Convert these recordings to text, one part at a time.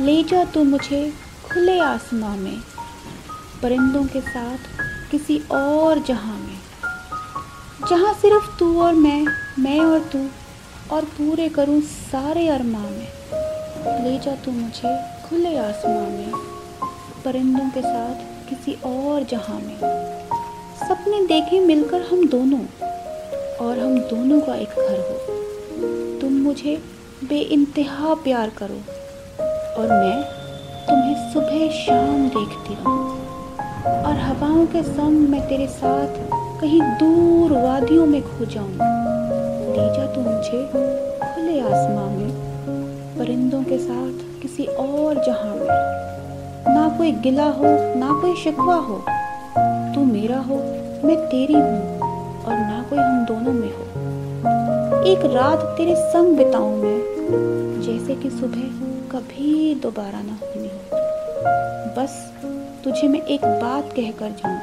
ले जा तू मुझे खुले आसमां में, परिंदों के साथ किसी और जहाँ में। जहाँ सिर्फ़ तू और मैं मैं और तू, और पूरे करूँ सारे अरमां में। ले जा तू मुझे खुले आसमां में, परिंदों के साथ किसी और जहाँ में। सपने देखें मिलकर हम दोनों, और हम दोनों का एक घर हो। तुम मुझे बेइंतहा प्यार करो। और मैं तुम्हें सुबह शाम देखती रहूँ। और हवाओं के संग मैं तेरे साथ कहीं दूर वादियों में खो जाऊँ ले जा तू मुझे खुले आसमां में, परिंदों के साथ किसी और जहाँ में। ना कोई गिला हो, ना कोई शिकवा हो। तू मेरा हो, मैं तेरी हूँ, और ना कोई हम दोनों में हो। एक रात तेरे संग बिताऊं मैं जैसे कि सुबह कभी दोबारा ना होनी हो। बस तुझे मैं एक बात कहकर जाऊँ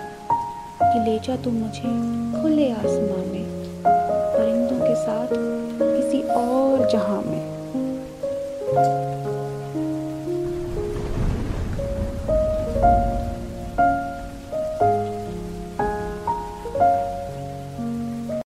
कि ले जा तू मुझे खुले आसमान में, परिंदों के साथ किसी और जहाँ में।